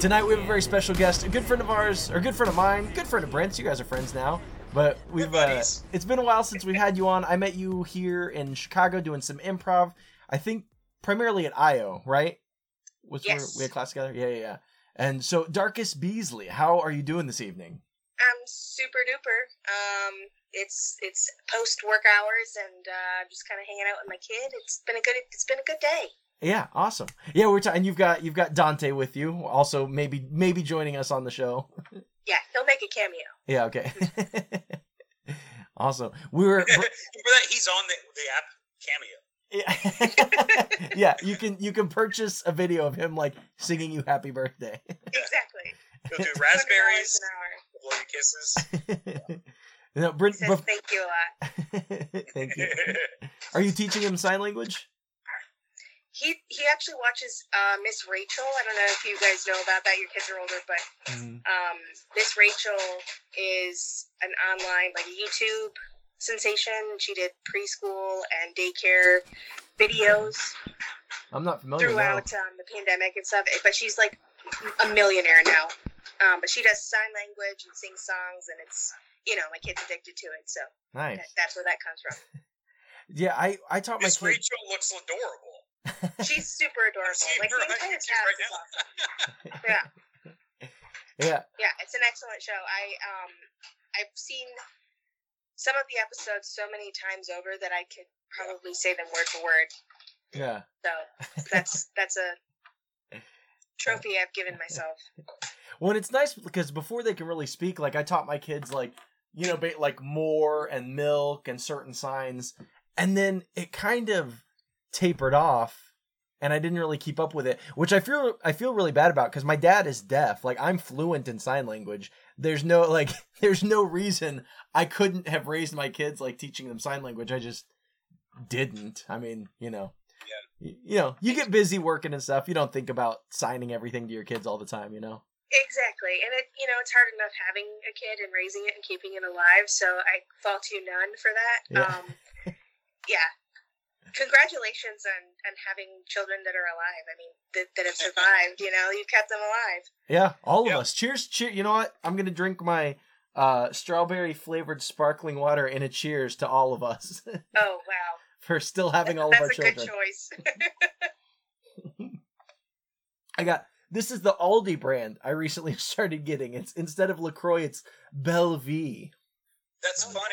Tonight we have a very special guest, a good friend of ours, or a good friend of mine, good friend of Brent's. You guys are friends now, but we've uh, it's been a while since we had you on. I met you here in Chicago doing some improv. I think primarily at IO, right? Was Yes. we had class together? Yeah, yeah, yeah. And so, Darkus Beasley, how are you doing this evening? I'm super duper. Um, it's it's post work hours, and uh, I'm just kind of hanging out with my kid. It's been a good it's been a good day. Yeah, awesome. Yeah, we're ta- and you've got you've got Dante with you, also maybe maybe joining us on the show. Yeah, he'll make a cameo. Yeah, okay. awesome. We were For that, he's on the, the app Cameo. yeah. yeah, you can you can purchase a video of him like singing you happy birthday. Exactly. He'll do raspberries, an blow you kisses. no, Brent, He says bef- thank you a lot. thank you. Are you teaching him sign language? He he actually watches uh, Miss Rachel. I don't know if you guys know about that. Your kids are older, but um, Miss Rachel is an online like a YouTube sensation. She did preschool and daycare videos I'm not familiar. No. throughout um, the pandemic and stuff. But she's like a millionaire now. Um, but she does sign language and sings songs, and it's you know my kid's addicted to it, so Nice. that, that's where that comes from. Yeah, I I taught my Miss kid. Rachel looks adorable. She's super adorable. seeing Like her the on entire YouTube cast right is now. awesome. Yeah. Yeah, yeah, it's an excellent show. I um I've seen some of the episodes so many times over that I could probably say them word for word. yeah. So that's that's a trophy I've given myself. Well, and it's nice because before they can really speak, like I taught my kids like you know like more and milk and certain signs, and then it kind of tapered off, and I didn't really keep up with it, which I feel I feel really bad about because my dad is deaf. Like I'm fluent in sign language. There's no like there's no reason I couldn't have raised my kids like teaching them sign language. I just didn't. I mean, you know. Yeah. You know, you get busy working and stuff. You don't think about signing everything to your kids all the time, you know. Exactly, and it you know it's hard enough having a kid and raising it and keeping it alive. So I fault you none for that. Yeah. Um, yeah. Congratulations on on having children that are alive. I mean that, that have survived. You know, you kept them alive. Yeah, all of Yep. us. Cheers, cheer. You know what? I'm gonna drink my uh, strawberry flavored sparkling water in a cheers to all of us Oh wow, for still having all of that's our a good children. choice. I got this is the Aldi brand I recently started getting. It's instead of Lacroix, it's Bellevue. That's funny.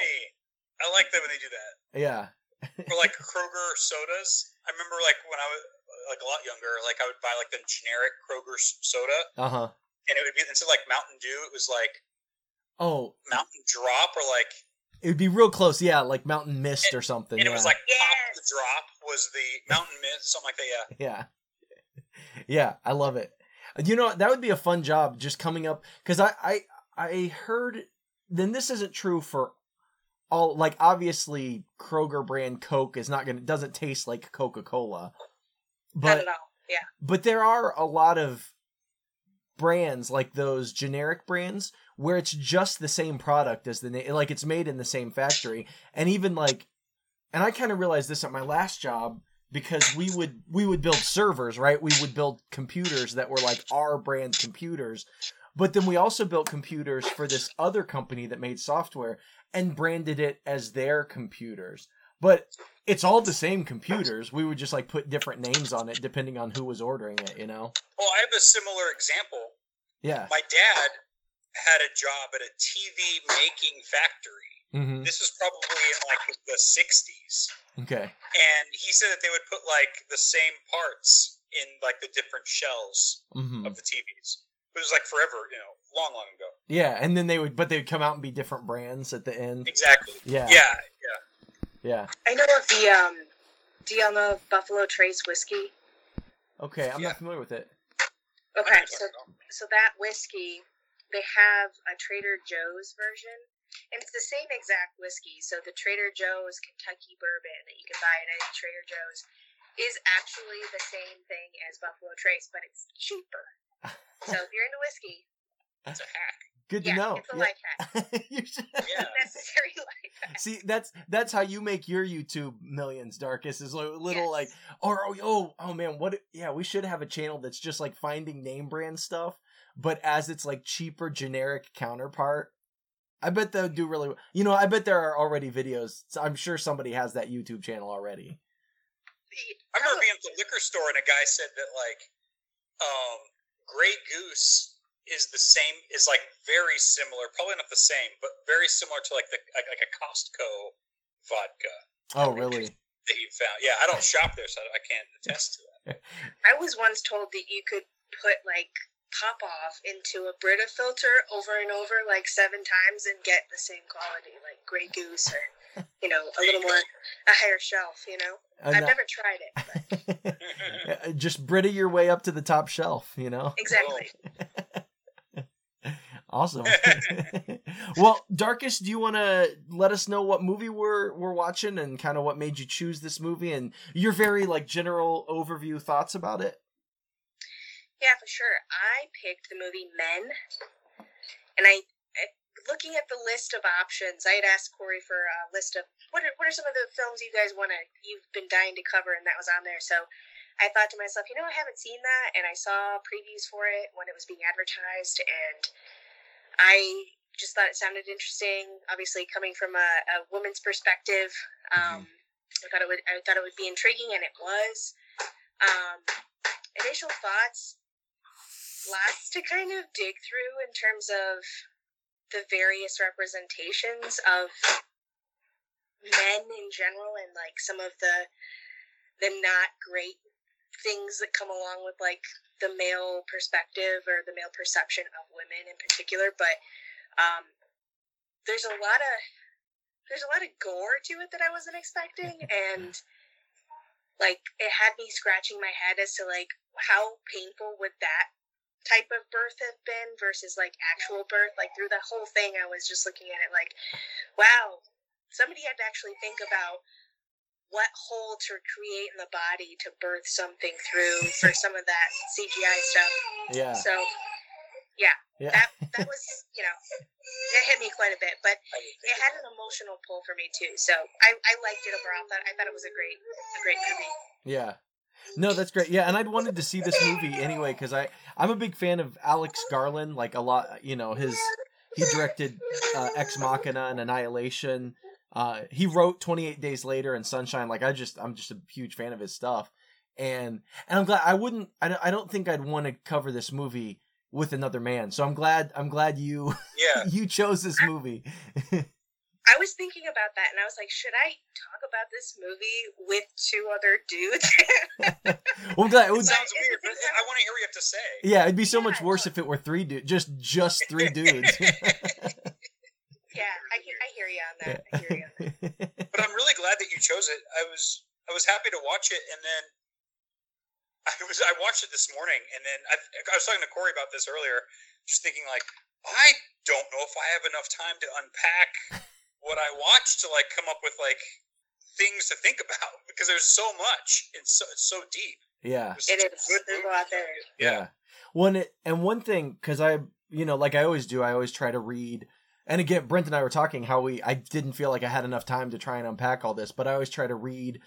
I like that when they do that. Yeah, Or like Kroger sodas. I remember like when I was like a lot younger, like I would buy like the generic Kroger soda, uh huh. and it would be instead of like Mountain Dew, it was like Oh, Mountain Drop or like, it would be real close. Yeah, like Mountain Mist or something. and yeah. it was like Pop the Drop was the Mountain Mist, something like that. Yeah. Yeah. Yeah, I love it. You know, that would be a fun job just coming up cuz I I I heard then this isn't true for all like obviously Kroger brand Coke is not to doesn't taste like Coca-Cola. Not But at all. Yeah. but there are a lot of brands like those generic brands where it's just the same product as the name like it's made in the same factory and even like and I kind of realized this at my last job because we would we would build servers, right? We would build computers that were like our brand computers. But then we also built computers for this other company that made software and branded it as their computers. But it's all the same computers. We would just like put different names on it depending on who was ordering it, you know? Well, I have a similar example. Yeah. My dad had a job at a TV making factory. Mm-hmm. This was probably in like the 60s. Okay. And he said that they would put like the same parts in like the different shells Mm-hmm. of the TVs. It was like forever, you know, long, long ago. Yeah, and then they would, but they would come out and be different brands at the end. Exactly. Yeah. Yeah, yeah. Yeah. I know of the um. Do y'all know of Buffalo Trace whiskey? Okay, I'm Yeah. not familiar with it. Okay, so what you're talking so that whiskey, they have a Trader Joe's version, and it's the same exact whiskey. So the Trader Joe's Kentucky bourbon that you can buy at any Trader Joe's is actually the same thing as Buffalo Trace, but it's cheaper. So if you're into whiskey, about. It's a hack. Good to know. it's a Yeah. life hack. You should- Yeah. Necessary life hack. See, that's that's how you make your YouTube millions, Darkus. Is like little Yes. like, or oh, oh, oh man, what? Yeah, we should have a channel that's just like finding name brand stuff, but as its like cheaper generic counterpart. I bet they'll do really. well. You know, I bet there are already videos. so I'm sure somebody has that YouTube channel already. I remember being at the liquor store and a guy said that like um Grey Goose is the same is like very similar, probably not the same, but very similar to like the like, like a Costco vodka Oh, really? that he found. Yeah, I don't shop there, so I can't attest to that. I was once told that you could put like pop off into a Brita filter over and over like seven times and get the same quality, like Grey Goose or you know a little more a higher shelf. You know, And I've that- never tried it. But uh, just Brita your way up to the top shelf, you know? exactly. Awesome. well, Darkus, do you want to let us know what movie we're we're watching and kind of what made you choose this movie and your very like general overview thoughts about it? Yeah, for sure. I picked the movie Men, and I, I- looking at the list of options. I had asked Corey for a list of what are, what are some of the films you guys want to you've been dying to cover, and that was on there. So I thought to myself, you know, I haven't seen that, and I saw previews for it when it was being advertised, and I just thought it sounded interesting. Obviously, coming from a, a woman's perspective, um, I thought it would I thought it would be intriguing, and it was. Um, initial thoughts lots to kind of dig through in terms of the various representations of men in general and like some of the the not great things that come along with like the male perspective or the male perception of women in particular but um there's a lot of there's a lot of gore to it that I wasn't expecting and like it had me scratching my head as to like how painful would that type of birth have been versus like actual birth? Like through the whole thing i was just looking at it like wow somebody had to actually think about what hole to create in the body to birth something through for some of that cgi stuff Yeah. so Yeah. that that was you know it hit me quite a bit but it had an emotional pull for me too so i, I liked it overall I thought, I thought it was a great a great movie Yeah. No, that's great. Yeah, and I'd wanted to see this movie anyway because I I'm a big fan of Alex Garland. Like a lot, you know, his he directed uh, Ex Machina and Annihilation. Uh, he wrote 28 Days Later and Sunshine. Like I just I'm just a huge fan of his stuff, and and I'm glad I wouldn't I don't, I don't think I'd want to cover this movie with another man. So I'm glad I'm glad you yeah. you chose this movie. I was thinking about that, and I was like, should I talk about this movie with two other dudes? well, I'm glad. It It would, sounds weird, but I want to hear what you have to say. yeah, it'd be so much worse if it were three dudes, just just three dudes. Yeah, I, hear- I hear you on that. I hear you. But I'm really glad that you chose it. I was I was happy to watch it, and then I was I watched it this morning, and then I, I was talking to Corey about this earlier, just thinking like I don't know if I have enough time to unpack what I watched to like come up with like things to think about because there's so much. and so it's so deep. yeah. It's It such a is. good There's a lot there. Yeah. One and one thing because I, you know, like I always do, I always try to read. And again, Brent and I were talking how we I didn't feel like I had enough time to try and unpack all this, but I always try to read,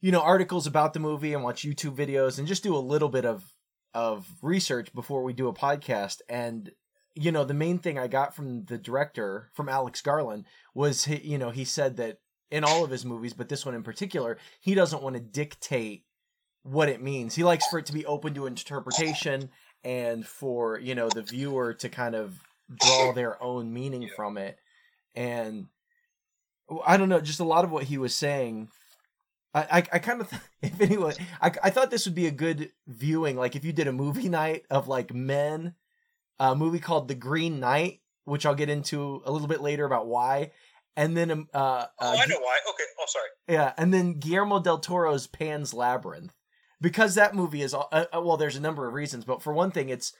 you know, articles about the movie and watch YouTube videos and just do a little bit of of research before we do a podcast. And you know, the main thing I got from the director, from Alex Garland, was he, you know, he said that in all of his movies, but this one in particular, he doesn't want to dictate what it means. He likes for it to be open to interpretation and for, you know, the viewer to kind of draw their own meaning yeah. from it. And I don't know, just a lot of what he was saying. I, I, I kind of, th- if anyone, I, I thought this would be a good viewing. Like if you did a movie night of like men, a movie called The Green Knight, which I'll get into a little bit later about why. And then, um, uh, oh, uh, I know why. Okay. Oh, sorry. Yeah. And then Guillermo del Toro's Pan's Labyrinth because that movie is uh, uh, well there's a number of reasons but for one thing it's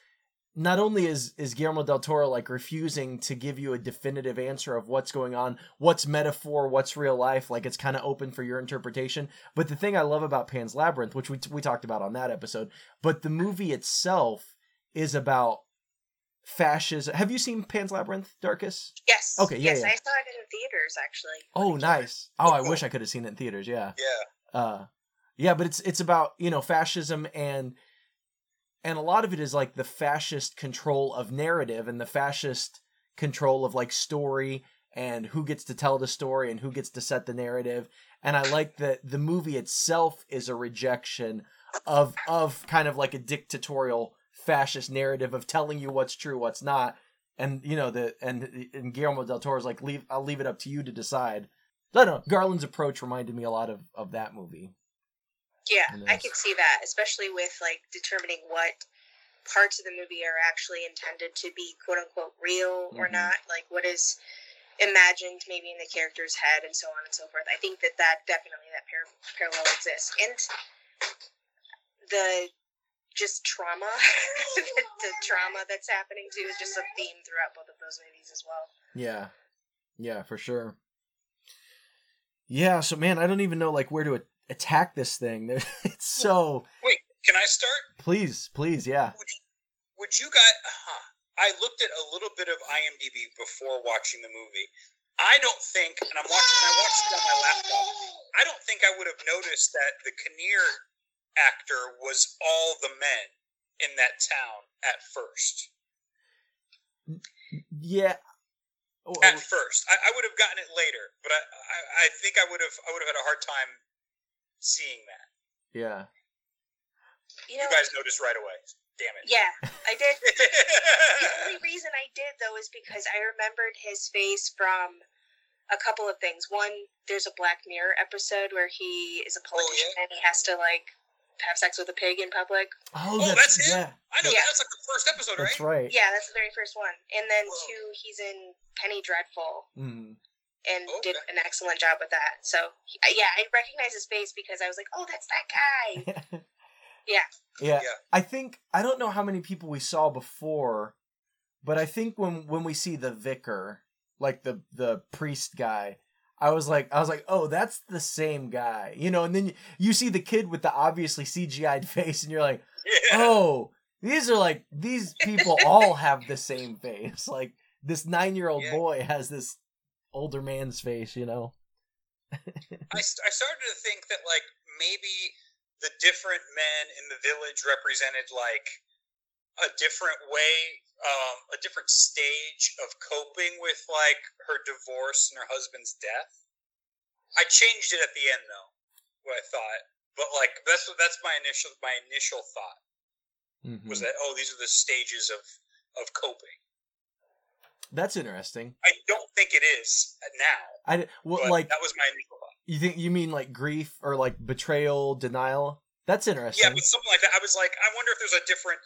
not only is is Guillermo del Toro like refusing to give you a definitive answer of what's going on, what's metaphor, what's real life, like it's kind of open for your interpretation. But the thing I love about Pan's Labyrinth, which we we talked about on that episode, but the movie itself is about fascism. Have you seen Pan's Labyrinth, Darkus? Yes. Okay. Yeah. Yes, yeah. I saw it in theaters actually. Oh, nice. Oh, I wish I could have seen it in theaters. Yeah. Yeah. Uh, yeah, but it's it's about you know fascism and and a lot of it is like the fascist control of narrative and the fascist control of like story and who gets to tell the story and who gets to set the narrative. And i like that the movie itself is a rejection of of kind of like a dictatorial fascist narrative of telling you what's true what's not. And you know the and and guillermo del toro's like leave i'll leave it up to you to decide. I don't know garland's approach reminded me a lot of of that movie yeah, I can see that, especially with like determining what parts of the movie are actually intended to be quote unquote real or mm-hmm. not. Like what is imagined maybe in the character's head and so on and so forth. I think that that definitely that par- parallel exists. And the just trauma, the trauma that's happening too is just a theme throughout both of those movies as well. Yeah, yeah, for sure. Yeah, so man, I don't even know like where to attack this thing. it's so. Wait, can I start? Please, please, yeah. Would you, would you guys? Huh, I looked at a little bit of IMDb before watching the movie. I don't think, and I'm watching. I watched it on my laptop. I don't think I would have noticed that the Kinnear actor was all the men in that town at first. Yeah. At first, I, I would have gotten it later, but I, I, I think I would have. I would have had a hard time seeing that. Yeah. You, know, you guys noticed right away. Damn it. Yeah, I did. the only reason I did though is because I remembered his face from a couple of things. One, there's a Black Mirror episode where he is a politician oh, yeah? and he has to like have sex with a pig in public. Oh, oh that's, that's Yeah. I know yeah. that's like the first episode, right? That's right. Yeah, that's the very first one. And then Whoa. two, he's in Penny Dreadful. Mm and okay. did an excellent job with that. So yeah, I recognize his face because I was like, oh, that's that guy. yeah. yeah. Yeah. I think I don't know how many people we saw before, but I think when when we see the vicar, like the the priest guy, I was like, I was like, oh, that's the same guy, you know. And then you, you see the kid with the obviously CGI'd face, and you're like, yeah. oh, these are like these people all have the same face. Like this nine year old boy has this older man's face, you know. I, st- I started to think that like maybe the different men in the village represented like a different way, um, a different stage of coping with like her divorce and her husband's death. I changed it at the end though, what I thought, but like that's that's my initial my initial thought mm-hmm. was that oh these are the stages of of coping. That's interesting. I don't think it is now. I well, like that was my initial thought. You think you mean like grief or like betrayal, denial? That's interesting. Yeah, but something like that. I was like, I wonder if there's a different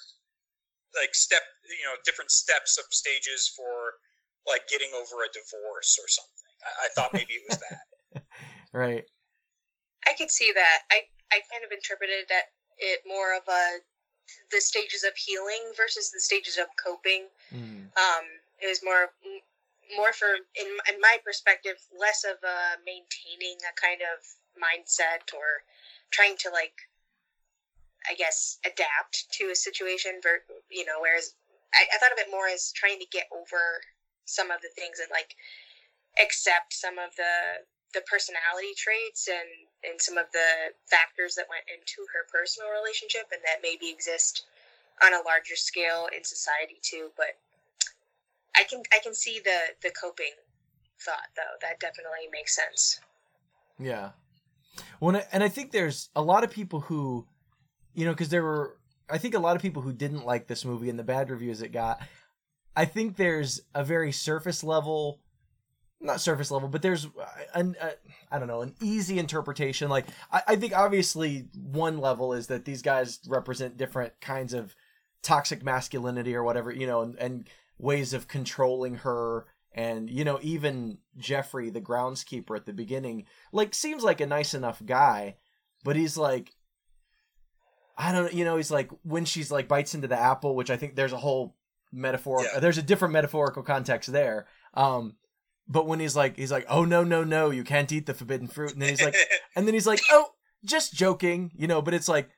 like step, you know, different steps of stages for like getting over a divorce or something. I, I thought maybe it was that. right. I could see that. I I kind of interpreted that it more of a the stages of healing versus the stages of coping. Mm. Um, it was more more for in in my perspective less of a maintaining a kind of mindset or trying to like I guess, adapt to a situation. You know, whereas I, I thought of it more as trying to get over some of the things and like accept some of the the personality traits and and some of the factors that went into her personal relationship and that maybe exist on a larger scale in society too but i can i can see the the coping thought though. That definitely makes sense. Yeah. Well and i think there's a lot of people who you know because there were i think a lot of people who didn't like this movie and the bad reviews it got i think there's a very surface level not surface level, but there's an uh, I don't know an easy interpretation. Like I, I think obviously one level is that these guys represent different kinds of toxic masculinity or whatever you know, and, and ways of controlling her. And you know, even Jeffrey, the groundskeeper at the beginning, like seems like a nice enough guy, but he's like, I don't, you know, he's like when she's like bites into the apple, which I think there's a whole metaphor. Yeah. There's a different metaphorical context there. Um, but when he's like, he's like, oh no no no, you can't eat the forbidden fruit, and then he's like, and then he's like, oh, just joking, you know. But it's like,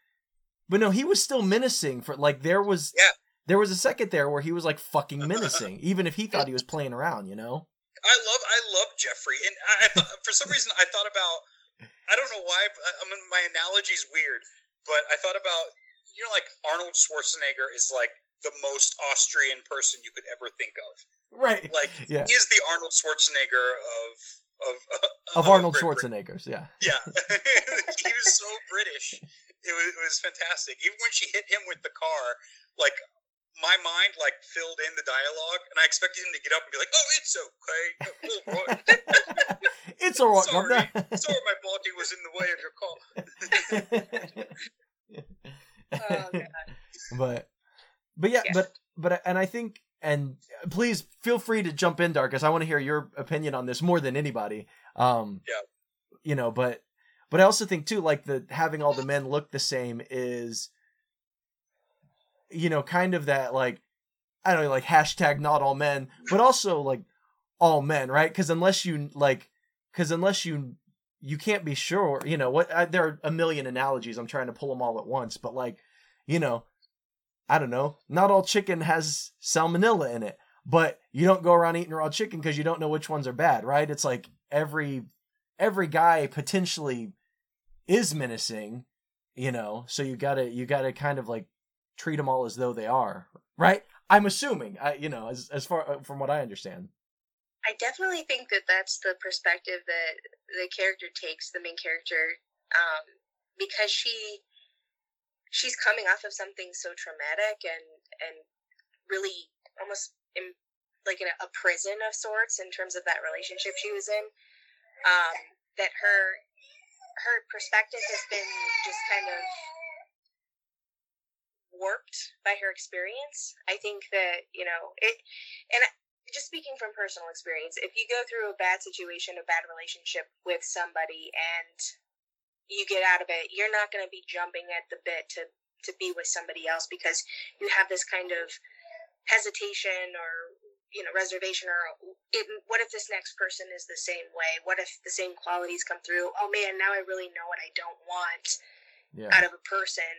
but no, he was still menacing for like there was yeah. There was a second there where he was like fucking menacing, even if he thought he was playing around, you know. I love I love Jeffrey, and I, I for some reason I thought about I don't know why I mean my analogy's weird, but I thought about you know like Arnold Schwarzenegger is like the most Austrian person you could ever think of. Right. Like yeah. he is the Arnold Schwarzenegger of of uh, of Arnold Schwarzeneggers. Yeah. Yeah. he was so British. It was, it was fantastic. Even when she hit him with the car, like my mind like filled in the dialogue, and I expected him to get up and be like, "Oh, it's okay. it's all right. Sorry, sorry, my body was in the way of your call. oh god. But but yeah, but but and I think and please feel free to jump in, Darkus. I want to hear your opinion on this more than anybody. Um, yeah, you know, but but I also think too, like the having all the men look the same is, you know, kind of that like I don't know, like hashtag not all men, but also like all men, right? Because unless you like, because unless you you can't be sure, you know what? I, there are a million analogies. I'm trying to pull them all at once, but like, you know, I don't know, not all chicken has salmonella in it, but you don't go around eating raw chicken because you don't know which ones are bad, right? It's like every every guy potentially is menacing, you know, so you gotta you gotta kind of like treat them all as though they are, right? I'm assuming, I you know, as as far uh, from what I understand. I definitely think that that's the perspective that the character takes, the main character, um, because she she's coming off of something so traumatic and and really almost in, like in a, a, prison of sorts in terms of that relationship she was in um, that her her perspective has been just kind of warped by her experience i think that you know it and just speaking from personal experience if you go through a bad situation a bad relationship with somebody and you get out of it, you're not going to be jumping at the bit to to be with somebody else because you have this kind of hesitation or you know reservation or it, what if this next person is the same way? What if the same qualities come through? Oh man now i really know what i don't want yeah. out of a person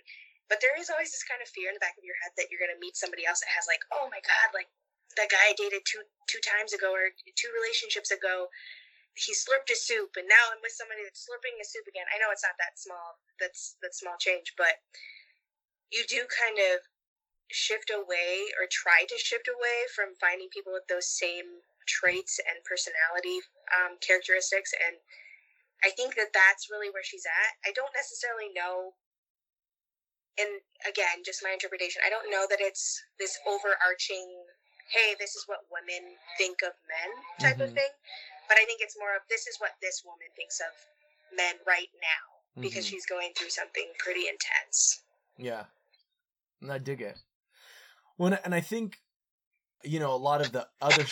but there is always this kind of fear in the back of your head that you're going to meet somebody else that has like oh my god like that guy i dated two two times ago or two relationships ago he slurped his soup and now I'm with somebody that's slurping his soup again. I know it's not that small that's that small change, but you do kind of shift away or try to shift away from finding people with those same traits and personality um, characteristics and I think that that's really where she's at. I don't necessarily know and again, just my interpretation. I don't know that it's this overarching hey, this is what women think of men type mm-hmm. of thing. But I think it's more of this is what this woman thinks of men right now because mm-hmm. she's going through something pretty intense. Yeah. And I dig it. Well, and I think, you know, a lot of the other,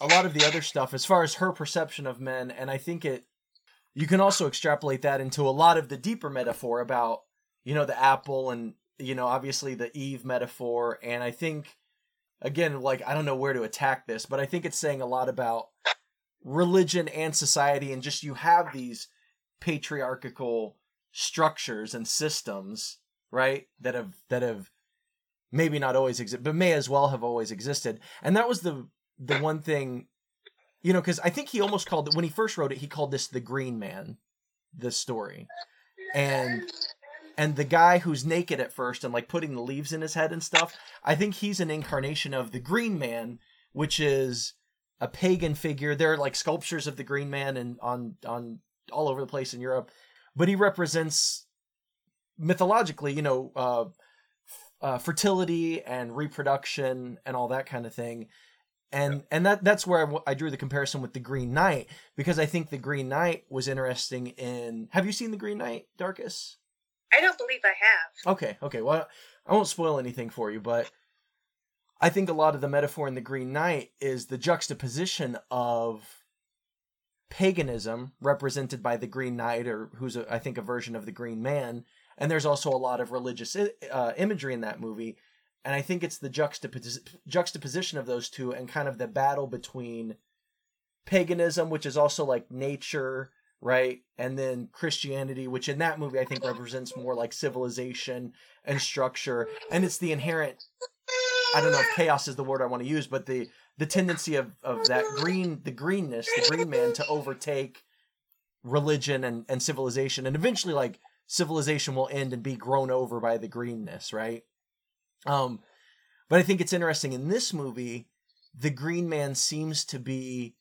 a lot of the other stuff as far as her perception of men, and I think it, you can also extrapolate that into a lot of the deeper metaphor about, you know, the apple and, you know, obviously the Eve metaphor. And I think, again, like, I don't know where to attack this, but I think it's saying a lot about religion and society and just you have these patriarchal structures and systems right? That have that have maybe not always exist, but may as well have always existed. And that was the the one thing, you know, because I think he almost called it when he first wrote it. He called this the Green Man, the story, and and the guy who's naked at first and like putting the leaves in his head and stuff. I think he's an incarnation of the Green Man, which is a pagan figure. There are like sculptures of the Green Man and on on all over the place in Europe, but he represents mythologically, you know, uh, uh, fertility and reproduction and all that kind of thing. And yeah. and that that's where I, I drew the comparison with the Green Knight because I think the Green Knight was interesting in. Have you seen the Green Knight, Darkus? I don't believe I have. Okay, okay. Well, I won't spoil anything for you, but I think a lot of the metaphor in the Green Knight is the juxtaposition of paganism represented by the Green Knight, or who's a, I think a version of the Green Man, and there's also a lot of religious uh, imagery in that movie and i think it's the juxtapos- juxtaposition of those two and kind of the battle between paganism which is also like nature right? And then christianity which in that movie i think represents more like civilization and structure. And it's the inherent i don't know if chaos is the word i want to use but the the tendency of of that green the greenness the green man to overtake religion and and civilization. And eventually like civilization will end and be grown over by the greenness, right? Um, but I think it's interesting in this movie, the Green Man seems to be,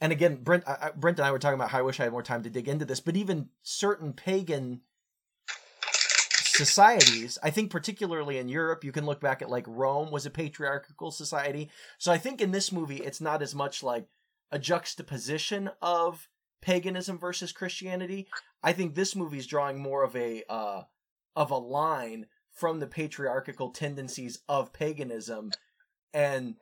and again, Brent, I, Brent and I were talking about how I wish I had more time to dig into this, but even certain pagan societies, I think particularly in Europe, you can look back at like Rome was a patriarchal society. So I think in this movie, it's not as much like a juxtaposition of paganism versus Christianity. I think this movie is drawing more of a uh, of a line from the patriarchal tendencies of paganism, and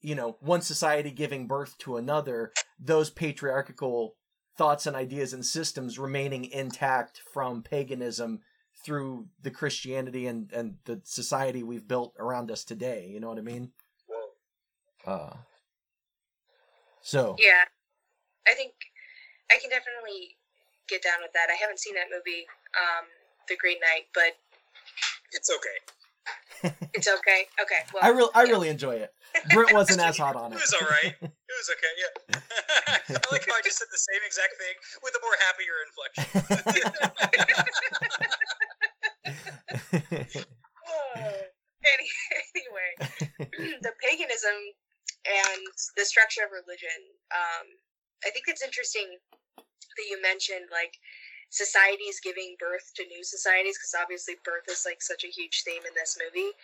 you know, one society giving birth to another, those patriarchal thoughts and ideas and systems remaining intact from paganism through the Christianity and and the society we've built around us today. You know what I mean? Uh. So. Yeah, I think I can definitely get down with that. I haven't seen that movie, um, The Green Knight, but it's okay. It's okay. Okay. Well, I really, I yeah. really enjoy it. Brent wasn't as hot on it. It was all right. It was okay. Yeah. I like how I just said the same exact thing with a more happier inflection. oh. Any, anyway, the paganism and the structure of religion. Um, I think it's interesting that you mentioned like societies giving birth to new societies because obviously birth is like such a huge theme in this movie.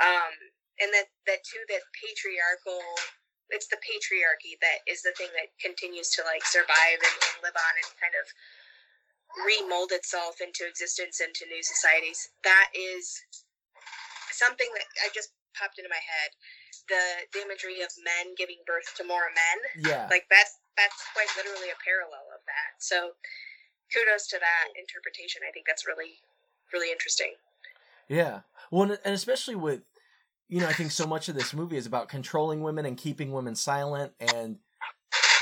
Um and that that too that patriarchal it's the patriarchy that is the thing that continues to like survive and, and live on and kind of remold itself into existence into new societies. That is something that i just popped into my head. The, the imagery of men giving birth to more men. Yeah. Like that's that's quite literally a parallel of that. So kudos to that interpretation. I think that's really, really interesting. Yeah. Well, and especially with, you know, I think so much of this movie is about controlling women and keeping women silent. And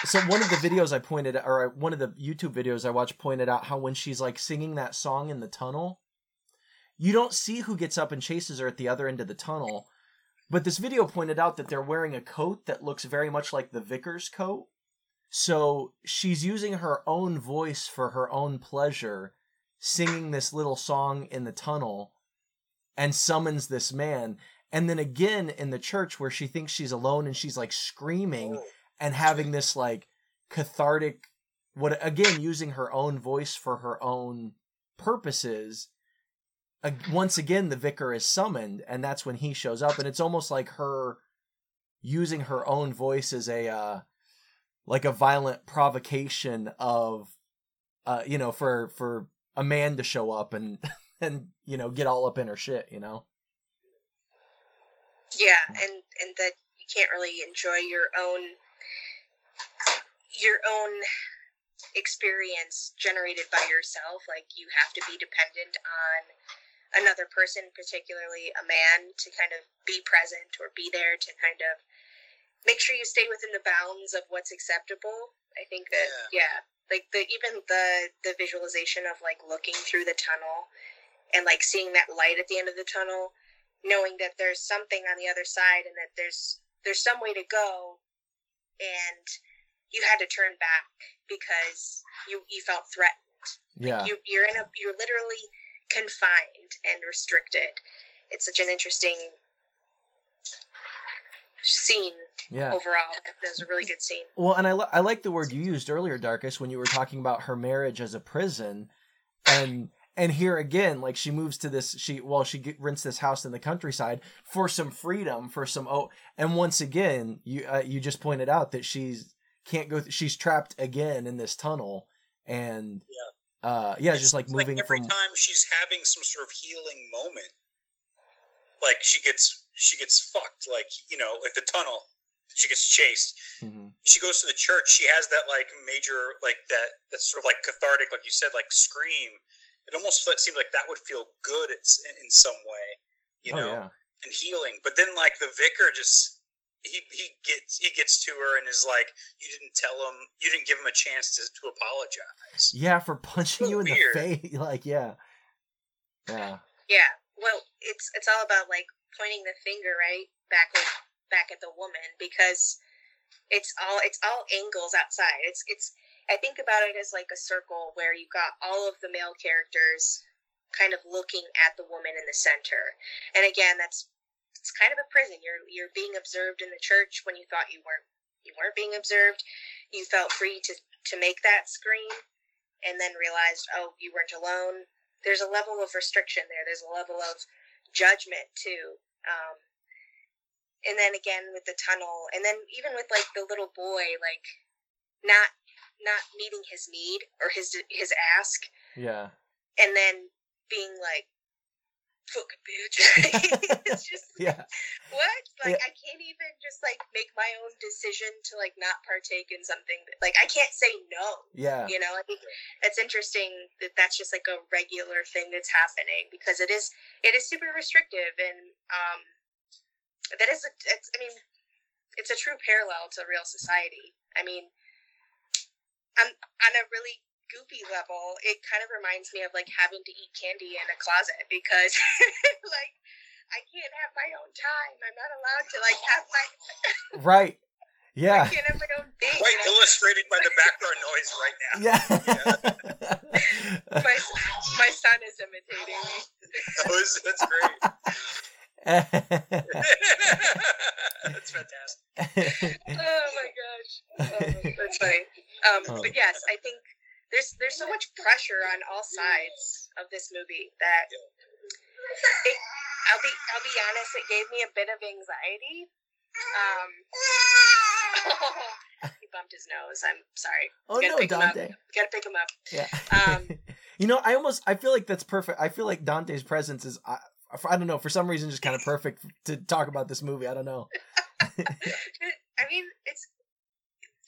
so one of the videos I pointed, or one of the YouTube videos I watched pointed out how when she's like singing that song in the tunnel, you don't see who gets up and chases her at the other end of the tunnel. But this video pointed out that they're wearing a coat that looks very much like the vicar's coat. So she's using her own voice for her own pleasure, singing this little song in the tunnel and summons this man. And then again in the church where she thinks she's alone and she's like screaming and having this like cathartic what again using her own voice for her own purposes uh, once again the vicar is summoned and that's when he shows up and it's almost like her using her own voice as a uh, like a violent provocation of uh you know for for a man to show up and and you know get all up in her shit you know? Yeah and and that you can't really enjoy your own your own experience generated by yourself. Like you have to be dependent on another person particularly a man to kind of be present or be there to kind of make sure you stay within the bounds of what's acceptable. I think that yeah, yeah like the even the the visualization of like looking through the tunnel and like seeing that light at the end of the tunnel, knowing that there's something on the other side and that there's there's some way to go, and you had to turn back because you you felt threatened. Yeah. You you're in a you're literally confined and restricted. It's such an interesting scene Yeah. overall. It was a really good scene. Well, and I li- I like the word you used earlier, Darkus, when you were talking about her marriage as a prison, and and here again, like she moves to this she well she get, rents this house in the countryside for some freedom, for some oh, and once again you uh, you just pointed out that she's can't go th- she's trapped again in this tunnel, and Yeah. uh yeah, It's just like moving every from time she's having some sort of healing moment, like she gets she gets fucked, like you know, like the tunnel. She gets chased. Mhm. She goes to the church. She has that like major, like that that sort of like cathartic, like you said, like scream. It almost fe- seemed like that would feel good it's, in, in some way, you oh know, yeah and healing. But then like the vicar just he he gets he gets to her and is like, you didn't tell him, you didn't give him a chance to to apologize. yeah for punching So you in weird. the face like yeah yeah Yeah. Well, it's it's all about like pointing the finger right back at back at the woman because it's all it's all angles outside. It's it's I think about it as like a circle where you've got all of the male characters kind of looking at the woman in the center. And again, that's it's kind of a prison. You're you're being observed in the church when you thought you weren't you weren't being observed. You felt free to to make that scream and then realized, oh, you weren't alone. There's a level of restriction there. There's a level of judgment too. Um, and then again with the tunnel, and then even with like the little boy, like not not meeting his need or his his ask, yeah and then being like, "Fucking bitch," it's just yeah what? Like Yeah. I can't even just like make my own decision to like not partake in something. That, like I can't say no. yeah You know, I think it's interesting that that's just like a regular thing that's happening because it is it is super restrictive and um that is a it's I mean it's a true parallel to real society. I mean, on on a really goopy level, it kind of reminds me of like having to eat candy in a closet because like I can't have my own time. I'm not allowed to like have my right yeah. I yeah can't have my own thing. Right, illustrated by the background noise right now. yeah my my son is imitating me. Oh, that was, that's great. that's fantastic. Oh my gosh, oh, that's funny. Um, Oh. But yes, I think there's there's so much pressure on all sides of this movie that it, I'll be I'll be honest, it gave me a bit of anxiety. Um, he bumped his nose. I'm sorry. oh Gotta no pick him up. dante Gotta pick him up. yeah Um, you know i almost i feel like that's perfect i feel like dante's presence is i, I don't know for some reason just kind of perfect to talk about this movie i don't know I mean, it's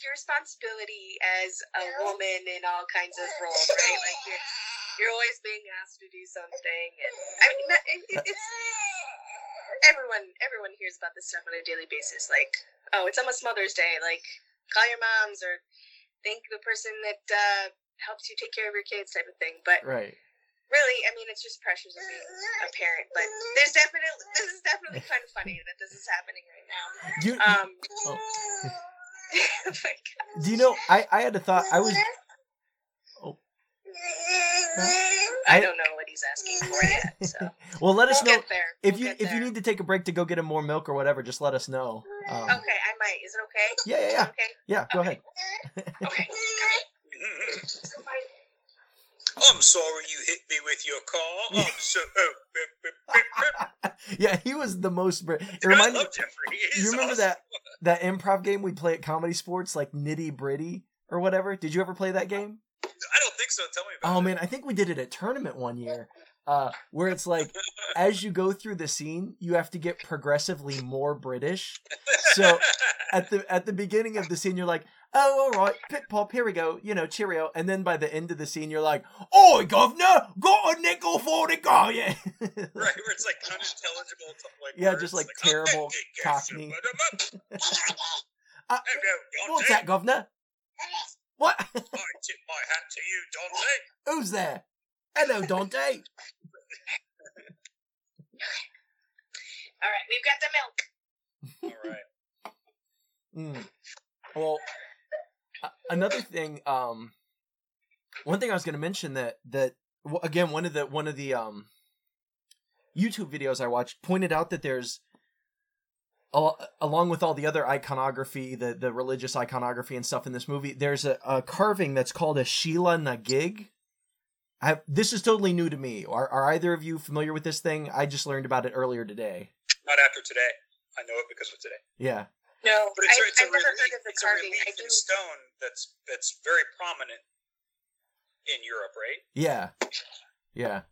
your responsibility as a woman in all kinds of roles, right? Like you're, you're always being asked to do something, and I mean, it, it, it's everyone. Everyone hears about this stuff on a daily basis. Like, oh, it's almost Mother's Day. Like, call your moms or thank the person that uh, helps you take care of your kids, type of thing. But right really, I mean, it's just pressures of being a parent. But there's definitely this is definitely kind of funny that this is happening right now. you Um, Oh. do you know i i had a thought i was I don't know what he's asking for yet, so well let us we'll know get there. if We'll you get if you need to take a break to go get him more milk or whatever just let us know um, Okay, I might. Is it okay? yeah yeah yeah Okay. yeah go ahead Okay. I'm sorry you hit me with your car. I'm so. Yeah he was the most br- it I love Jeffrey. He's you remember awesome. that that improv game we play at ComedySportz like nitty gritty or whatever did you ever play that game I don't think so. Tell me about oh it. man i think we did it at tournament one year uh where it's like as you go through the scene you have to get progressively more british so at the at the beginning of the scene you're like oh all right pip pop here we go you know cheerio and then by the end of the scene you're like oh governor got a nickel for the guy yeah right, where it's like unintelligible. Like Yeah, just, like, "Oh, terrible Cockney. Uh, what's that governor what? I tip my hat to you, Dante. Who's there? Hello, Dante. All right, we've got the milk. All right. Mm. Well, another thing. Um, one thing I was going to mention that that again one of the one of the um YouTube videos I watched pointed out that there's along with all the other iconography, the the religious iconography and stuff in this movie, there's a, a carving that's called a Sheela na gig. I, this is totally new to me. Are, are either of you familiar with this thing? I just learned about it earlier today. Not after today. I know it because of today. Yeah. No, But it's, I, a- it's I've a never relief, heard of the it's carving. a relief I do. in stone that's that's very prominent in Europe, right? Yeah. Yeah.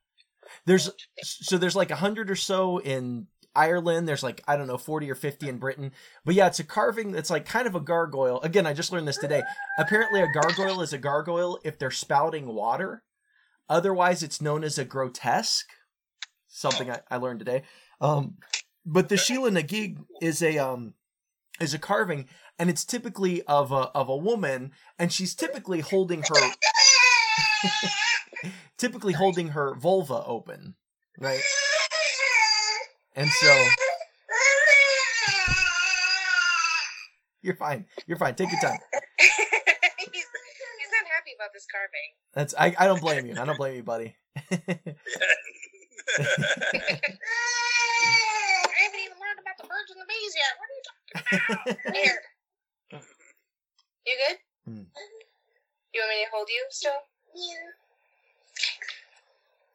There's so there's like a hundred or so in Ireland. There's like I don't know forty or fifty in Britain. But yeah, it's a carving that's like kind of a gargoyle. Again, I just learned this today. Apparently, a gargoyle is a gargoyle if they're spouting water. Otherwise, it's known as a grotesque. Something I, I learned today. Um, but the Sheela na gig is a um is a carving, and it's typically of a of a woman, and she's typically holding her typically holding her vulva open, right? And so you're fine. You're fine. Take your time. he's, he's not happy about this carving. That's I, I don't blame you. I don't blame you, buddy. I haven't even learned about the birds and the bees yet. What are you talking about? Here. You good? Hmm. You want me to hold you still? Yeah.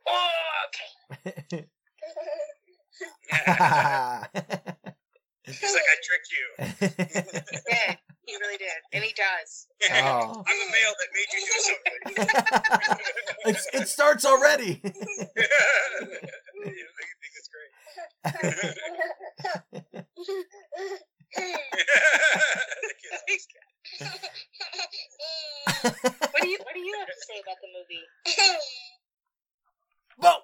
Oh, okay. He's like, I tricked you. Yeah, he really did, and he does. oh. I'm a male that made you do something. it's, it starts already. you think it's great. what do you What do you have to say about the movie? Whoa.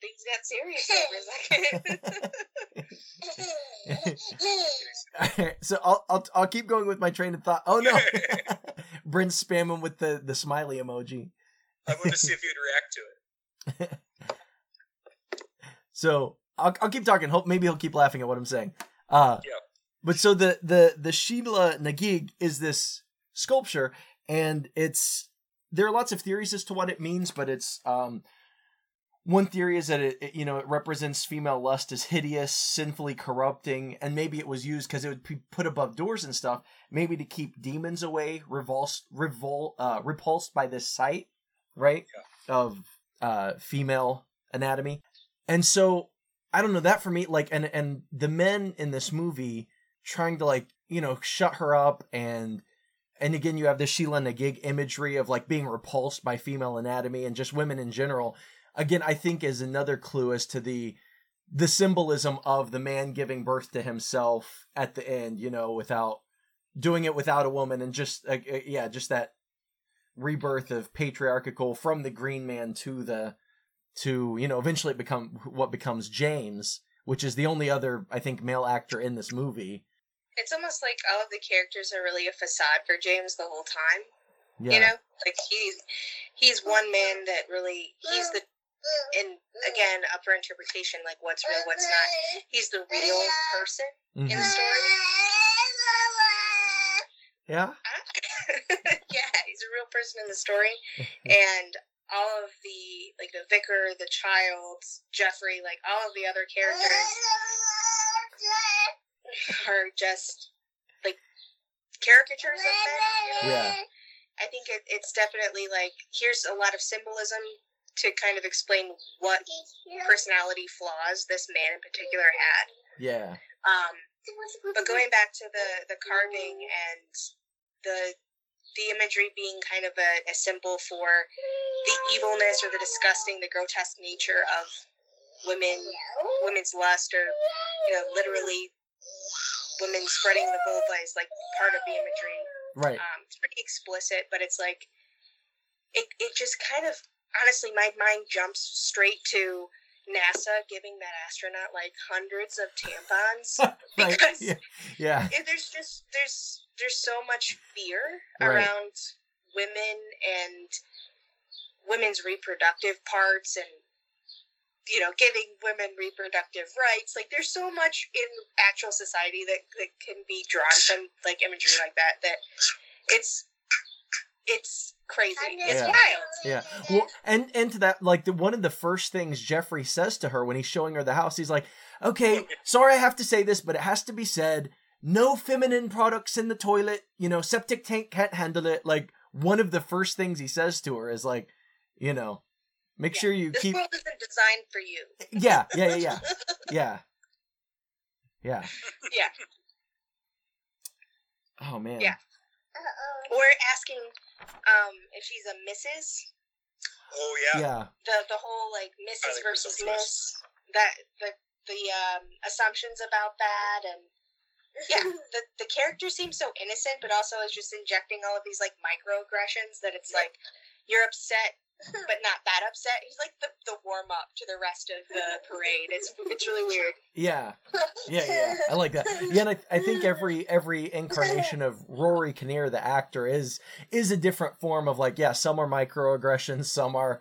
Things got serious for a second. Alright, so I'll, I'll I'll keep going with my train of thought. Oh no, Brent's spamming with the the smiley emoji. I wanted to see if you'd react to it. So I'll I'll keep talking. Hope maybe he'll keep laughing at what I'm saying. Uh, Yep. But so the the the Sheela na gig is this sculpture, and it's there are lots of theories as to what it means, but it's um one theory is that it, it you know it represents female lust as hideous, sinfully corrupting, and maybe it was used because it would be put above doors and stuff, maybe to keep demons away, revulsed, revol, uh, repulsed by this sight, right, of uh female anatomy. And so I don't know that for me, like, and and the men in this movie trying to like you know shut her up and and again you have the Sheela na gig imagery of like being repulsed by female anatomy and just women in general. Again, I think is another clue as to the the symbolism of the man giving birth to himself at the end, you know, without doing it without a woman and just uh, uh, yeah, just that rebirth of patriarchal from the green man to the to you know eventually it become what becomes James, which is the only other I think male actor in this movie. It's almost like all of the characters are really a facade for James the whole time. Yeah, You know, like he's he's one man that really he's the and again up for interpretation like what's real, what's not. He's the real person in the Mhm. story. yeah, yeah, he's a real person in the story, and all of the like the vicar, the child, Jeffrey, like all of the other characters are just like caricatures of men. You know? Yeah. I think it, it's definitely like here's a lot of symbolism to kind of explain what personality flaws this man in particular had. yeah, Um, but going back to the the carving and the the imagery being kind of a, a symbol for the evilness or the disgusting, the grotesque nature of women, women's lust, or you know, literally women spreading the vulva is like part of the imagery. right. Um, it's pretty explicit, but it's like it. It just kind of honestly, my mind jumps straight to NASA giving that astronaut like hundreds of tampons right. because Yeah, yeah, there's just there's there's so much fear Right. around women and women's reproductive parts and you know, giving women reproductive rights. Like, there's so much in actual society that, that can be drawn from like imagery like that. That it's it's crazy. It's Yeah. wild. Yeah. Well, and and to that, like the one of the first things Jeffrey says to her when he's showing her the house, he's like, "Okay, sorry, I have to say this, but it has to be said. No feminine products in the toilet. You know, septic tank can't handle it." Like one of the first things he says to her is like, you know, make Yeah. sure you This keep. world isn't designed for you. Yeah, yeah, yeah, yeah, yeah, yeah. Yeah. Oh man. Yeah. Uh-oh. Or asking um, if she's a Mrs. Oh yeah. Yeah. The the whole like Mrs. like versus presumptuous. Miss. That the the um, assumptions about that and yeah, the the character seems so innocent, but also is just injecting all of these like microaggressions that it's like you're upset, but not that upset. He's like the, the warm up to the rest of the parade. It's it's really weird. Yeah, yeah, yeah. I like that. Yeah, and I, I think every every incarnation of Rory Kinnear, the actor, is is a different form of like, yeah, some are microaggressions, some are,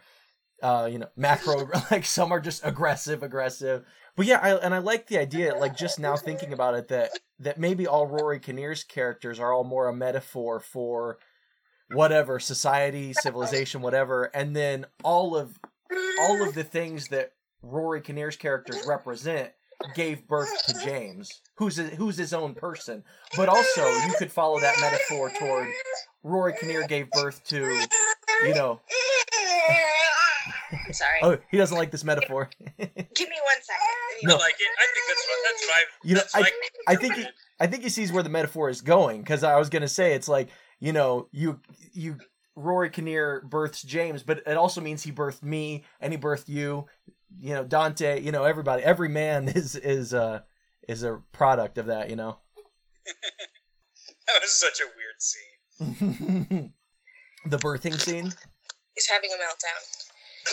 uh, you know, macro, like some are just aggressive, aggressive. But yeah, I, and I like the idea, like just now thinking about it, that that maybe all Rory Kinnear's characters are all more a metaphor for whatever society, civilization, whatever, and then all of all of the things that Rory Kinnear's characters represent gave birth to James, who's a, who's his own person. But also, you could follow that metaphor toward Rory Kinnear gave birth to, you know. I'm sorry. Oh, he doesn't like this metaphor. Give me one second. No. I like it. I think that's what that's what I. You know, that's what I think he, I think he sees where the metaphor is going because I was gonna say it's like you know you you Rory Kinnear births James, but it also means he birthed me and he birthed you. You know Dante. You know everybody. Every man is is uh is a product of that. You know. that was such a weird scene. the birthing scene. He's having a meltdown.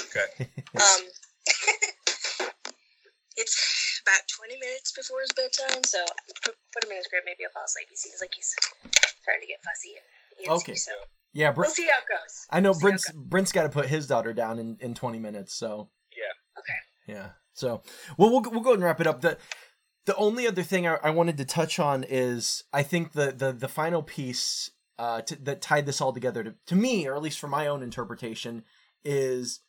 Okay. Um, it's about 20 minutes before his bedtime, so put, put him in his crib. Maybe he'll fall asleep. He seems like he's starting to get fussy and antsy, Okay. So Yeah, we'll see how it goes. I know We'll see how it Brent's Brent's got to put his daughter down in, in twenty minutes. So Yeah. Okay. yeah. So well, we'll we'll go ahead and wrap it up. The the only other thing I, I wanted to touch on is I think the the the final piece uh to, that tied this all together to to me, or at least for my own interpretation, is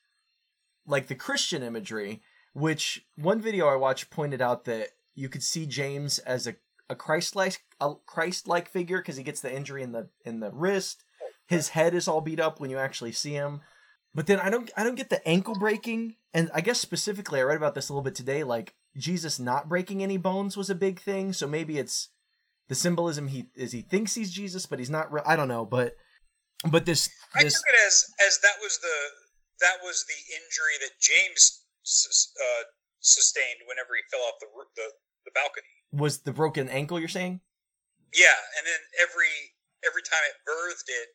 like the Christian imagery. Which one video I watched pointed out that you could see James as a a Christ-like a Christ-like figure because he gets the injury in the in the wrist. His head is all beat up when you actually see him. But then I don't I don't get the ankle breaking, and I guess specifically I read about this a little bit today. Like Jesus not breaking any bones was a big thing, so maybe it's the symbolism he is he thinks he's Jesus, but he's not. Re- I don't know, but but this I took it as as that was the that was the injury that James uh, sustained whenever he fell off the the the balcony. Was the broken ankle. You're saying? Yeah, and then every every time it birthed it,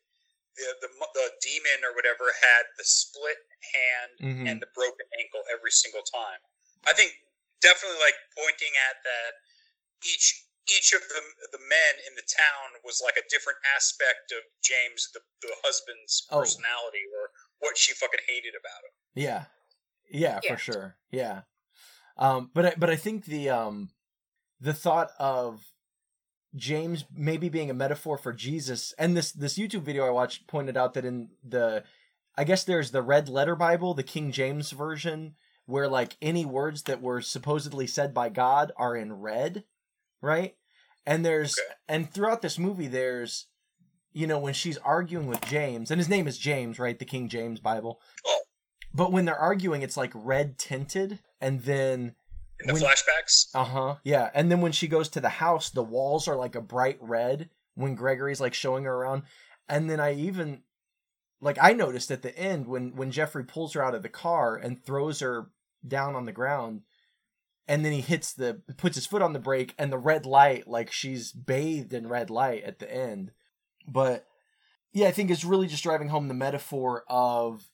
the the the demon or whatever had the split hand Mhm. and the broken ankle every single time. I think definitely like pointing at that each each of the the men in the town was like a different aspect of James the the husband's Oh. personality or what she fucking hated about him. Yeah, yeah, Yeah. for sure. Yeah, um, but I, but I think the um, the thought of James maybe being a metaphor for Jesus, and this this YouTube video I watched pointed out that in the, I guess there's the Red Letter Bible, the King James version, where like any words that were supposedly said by God are in red, right? And there's Okay. and throughout this movie there's you know when she's arguing with James and his name is James, right? The King James Bible. Oh. But when they're arguing it's like red tinted and then In the When- flashbacks, uh-huh. Yeah. And then when she goes to the house, the walls are like a bright red when Gregory's like showing her around. And then I even like I noticed at the end when when Jeffrey pulls her out of the car and throws her down on the ground and then he hits the puts his foot on the brake and the red light like she's bathed in red light at the end. But yeah, I think it's really just driving home the metaphor of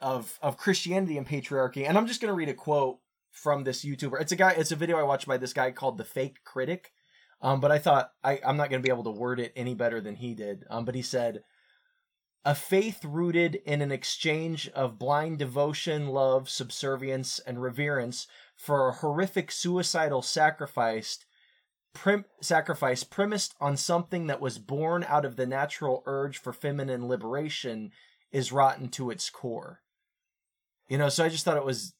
of of Christianity and patriarchy. And I'm just going to read a quote from this YouTuber. It's a guy. It's a video I watched by this guy called the Fake Critic. Um, but I thought I, I'm not going to be able to word it any better than he did. Um, but he said, a faith rooted in an exchange of blind devotion, love, subservience, and reverence for a horrific suicidal sacrifice prim- sacrifice premised on something that was born out of the natural urge for feminine liberation is rotten to its core. You know, so I just thought it was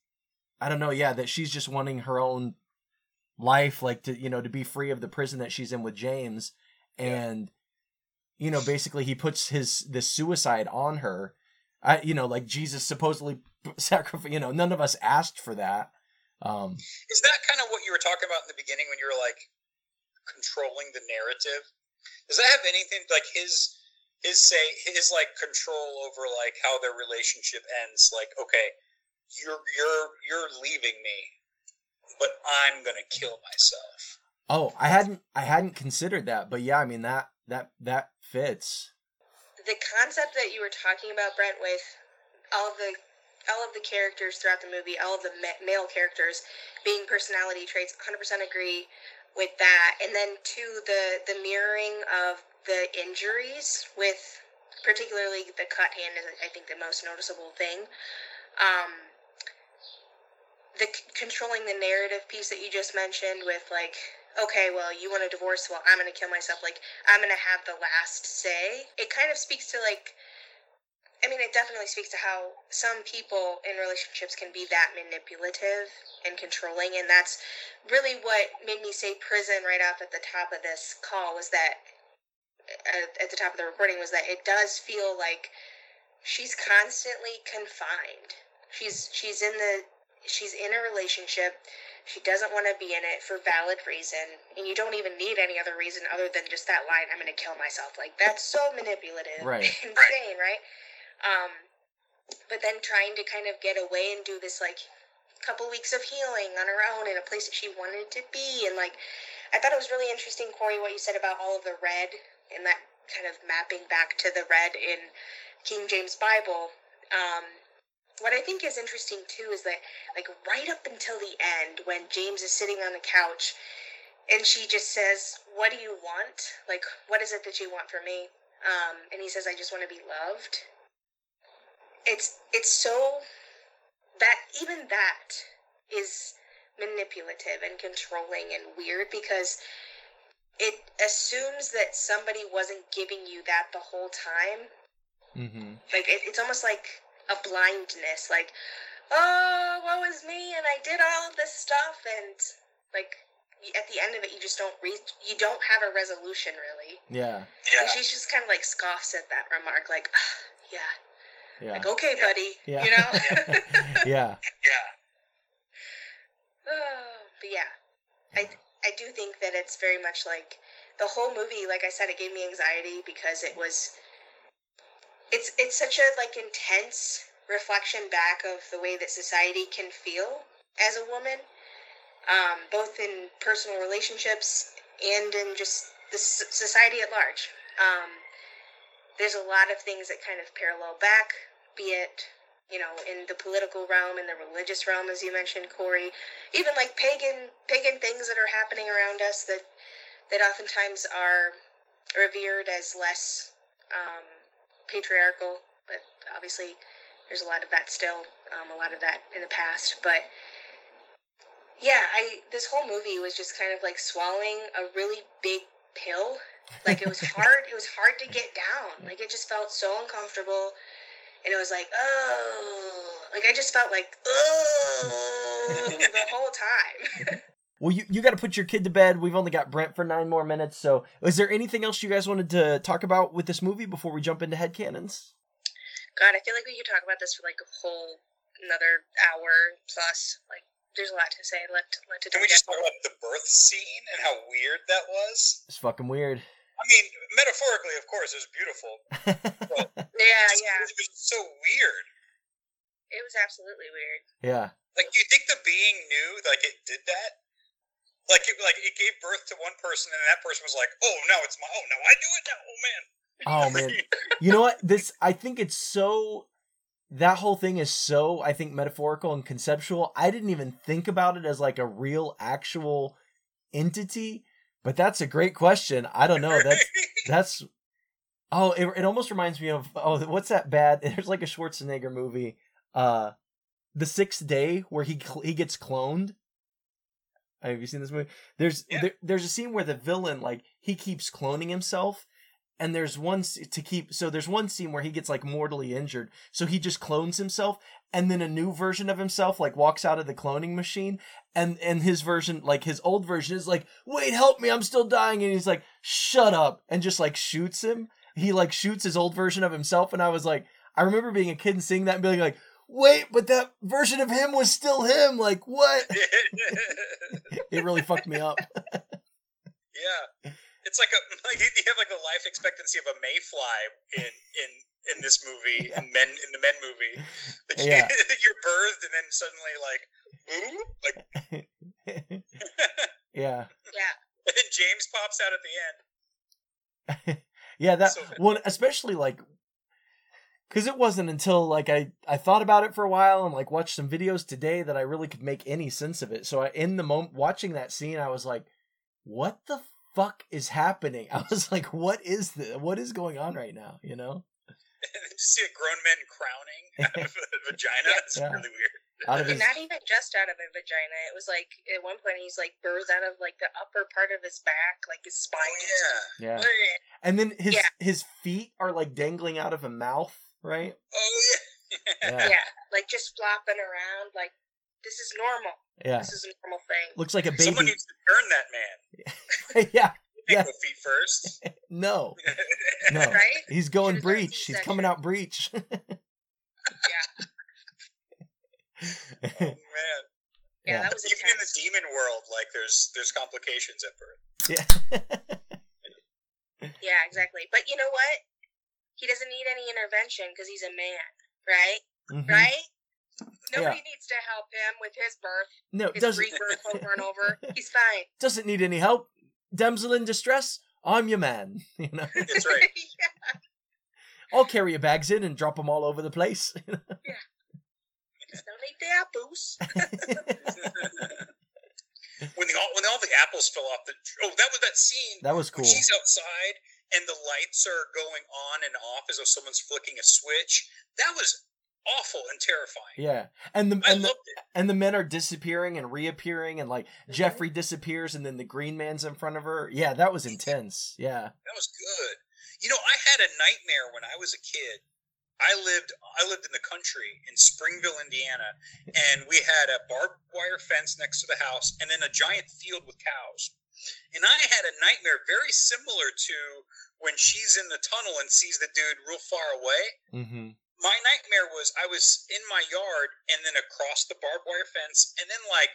I don't know, yeah, that she's just wanting her own life like to, you know, to be free of the prison that she's in with James and you know, basically he puts his this suicide on her. I you know, like Jesus supposedly sacrifice, you know, none of us asked for that. Um Is that kind of what you were talking about in the beginning when you were like controlling the narrative? Does that have anything like his his say his like control over like how their relationship ends? Like, okay, you're you're you're leaving me, but I'm gonna kill myself. Oh, I hadn't I hadn't considered that, but yeah, I mean that that that fits. The concept that you were talking about, Brent, with all of the all of the characters throughout the movie, all of the male characters being personality traits, 100% agree with that. And then to the the mirroring of the injuries with particularly the cut hand is I think the most noticeable thing. Um, the controlling the narrative piece that you just mentioned with like okay well you want a divorce well i'm going to kill myself like i'm going to have the last say it kind of speaks to like I mean, it definitely speaks to how some people in relationships can be that manipulative and controlling, and that's really what made me say prison right off at the top of this call was that uh, at the top of the recording was that it does feel like she's constantly confined. She's she's in the she's in a relationship. She doesn't want to be in it for valid reason, and you don't even need any other reason other than just that line. I'm going to kill myself. Like that's so manipulative, right? insane, right? Um, but then trying to kind of get away and do this like couple weeks of healing on her own in a place that she wanted to be, and like I thought it was really interesting, Corey, what you said about all of the red and that kind of mapping back to the red in King James Bible. Um, what I think is interesting too is that, like, right up until the end, when James is sitting on the couch and she just says, What do you want? Like, what is it that you want from me? Um, and he says, I just want to be loved. It's, it's so, that, even that is manipulative and controlling and weird because it assumes that somebody wasn't giving you that the whole time. Mm-hmm. Like, it, it's almost like a blindness, like, oh, what was me, and I did all of this stuff, and like at the end of it, you just don't reach, you don't have a resolution really. Yeah. Yeah. And she's just kind of like scoffs at that remark, like, "Ah, yeah, Yeah. like okay, buddy, Yeah. you know. yeah. Yeah. Oh, but yeah, I I do think that it's very much like the whole movie. Like I said, it gave me anxiety because it was. It's it's such a like intense reflection back of the way that society can feel as a woman, um, both in personal relationships and in just the society at large. Um, there's a lot of things that kind of parallel back, be it you know in the political realm, in the religious realm, as you mentioned, Corey, even like pagan pagan things that are happening around us that that oftentimes are revered as less um, patriarchal, but obviously there's a lot of that still, um, a lot of that in the past. But yeah, I this whole movie was just kind of like swallowing a really big pill. Like it was hard. it was hard to get down. Like it just felt so uncomfortable, and it was like oh, like I just felt like oh the whole time. Well, you, you got to put your kid to bed. We've only got Brent for nine more minutes. So, is there anything else you guys wanted to talk about with this movie before we jump into headcanons? God, I feel like we could talk about this for like a whole another hour plus. Like, there's a lot to say. Let let to Can we just talk about the birth scene and how weird that was? It's fucking weird. I mean, metaphorically, of course, it was beautiful. Yeah, Just- yeah. It was so weird. It was absolutely weird. yeah. Like, do you think the being knew, like, it did that? Like, it, like it gave birth to one person, and that person was like, "Oh, no, it's my. Oh, no, I do it now. Oh man." Oh man. You know what? This I think it's so that whole thing is so I think metaphorical and conceptual. I didn't even think about it as like a real actual entity, but that's a great question. I don't know. That's that's Oh, it, it almost reminds me of oh, what's that bad? There's like a Schwarzenegger movie, uh, The Sixth Day, where he cl- he gets cloned. Have you seen this movie? There's Yeah. there, there's a scene where the villain like he keeps cloning himself, and there's one to keep. So there's one scene where he gets like mortally injured, so he just clones himself, and then a new version of himself like walks out of the cloning machine, and and his version like his old version is like, wait, help me, I'm still dying, and he's like, shut up, and just like shoots him. He like shoots his old version of himself, and I was like, I remember being a kid and seeing that and being like, wait, but that version of him was still him. Like what? It really fucked me up. yeah, it's like a like you have like the life expectancy of a mayfly in in in this movie in men in the men movie. Like, Yeah. you're birthed and then suddenly like, ooh, like yeah. Yeah. and then James pops out at the end. Yeah, that So bad. one especially like cuz it wasn't until like I I thought about it for a while and like watched some videos today that I really could make any sense of it. So I, in the moment watching that scene I was like what the fuck is happening? I was like what is this? What is going on right now, you know? And then just see a grown man crowning out of a vagina. It's Yeah. really weird. Out of his not even just out of a vagina. It was like at one point he's like burrs out of like the upper part of his back, like his spine. Oh yeah. Yeah. And then his Yeah. his feet are like dangling out of a mouth, right? Oh yeah. Yeah. yeah, like just flopping around. Like this is normal. Yeah. This is a normal thing. Looks like a baby. Someone needs to turn that man. yeah. Take Yeah. the feet first. No. No. Right? He's going Should've breach. He's C-section. coming out breach. Yeah. oh man. Yeah, that was Even in the demon world, like there's there's complications at birth. yeah. Yeah, exactly. But you know what? He doesn't need any intervention because he's a man, right? Mhm. Right? Nobody needs to help him with his birth, No, his doesn't rebirth over and over. He's fine. doesn't need any help. Damsel in distress. I'm your man. You know, That's right. yeah. I'll carry your bags in and drop them all over the place. Yeah. Don't eat the apples. when the all when all the apples fell off the oh that was that scene that was cool. she's outside and the lights are going on and off as though someone's flicking a switch. That was awful and terrifying. Yeah, and the I and the, it. and the men are disappearing and reappearing, and like mm-hmm. Jeffrey disappears, and then the Green Man's in front of her. Yeah, that was intense. Yeah. That was good. You know, I had a nightmare when I was a kid. I lived I lived in the country in Springville, Indiana, and we had a barbed wire fence next to the house and then a giant field with cows. And I had a nightmare very similar to when she's in the tunnel and sees the dude real far away. Mm-hmm. My nightmare was I was in my yard and then across the barbed wire fence and then like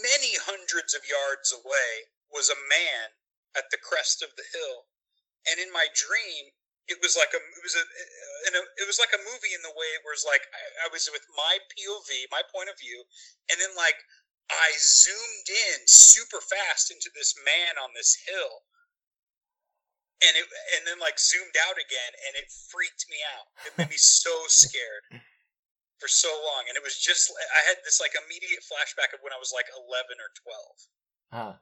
many hundreds of yards away was a man at the crest of the hill and in my dream it was like a it was a, in a it was like a movie in the way it was like I, I was with my POV my point of view and then like I zoomed in super fast into this man on this hill and it and then like zoomed out again and it freaked me out it made me so scared for so long and it was just I had this like immediate flashback of when I was like 11 or 12 Huh.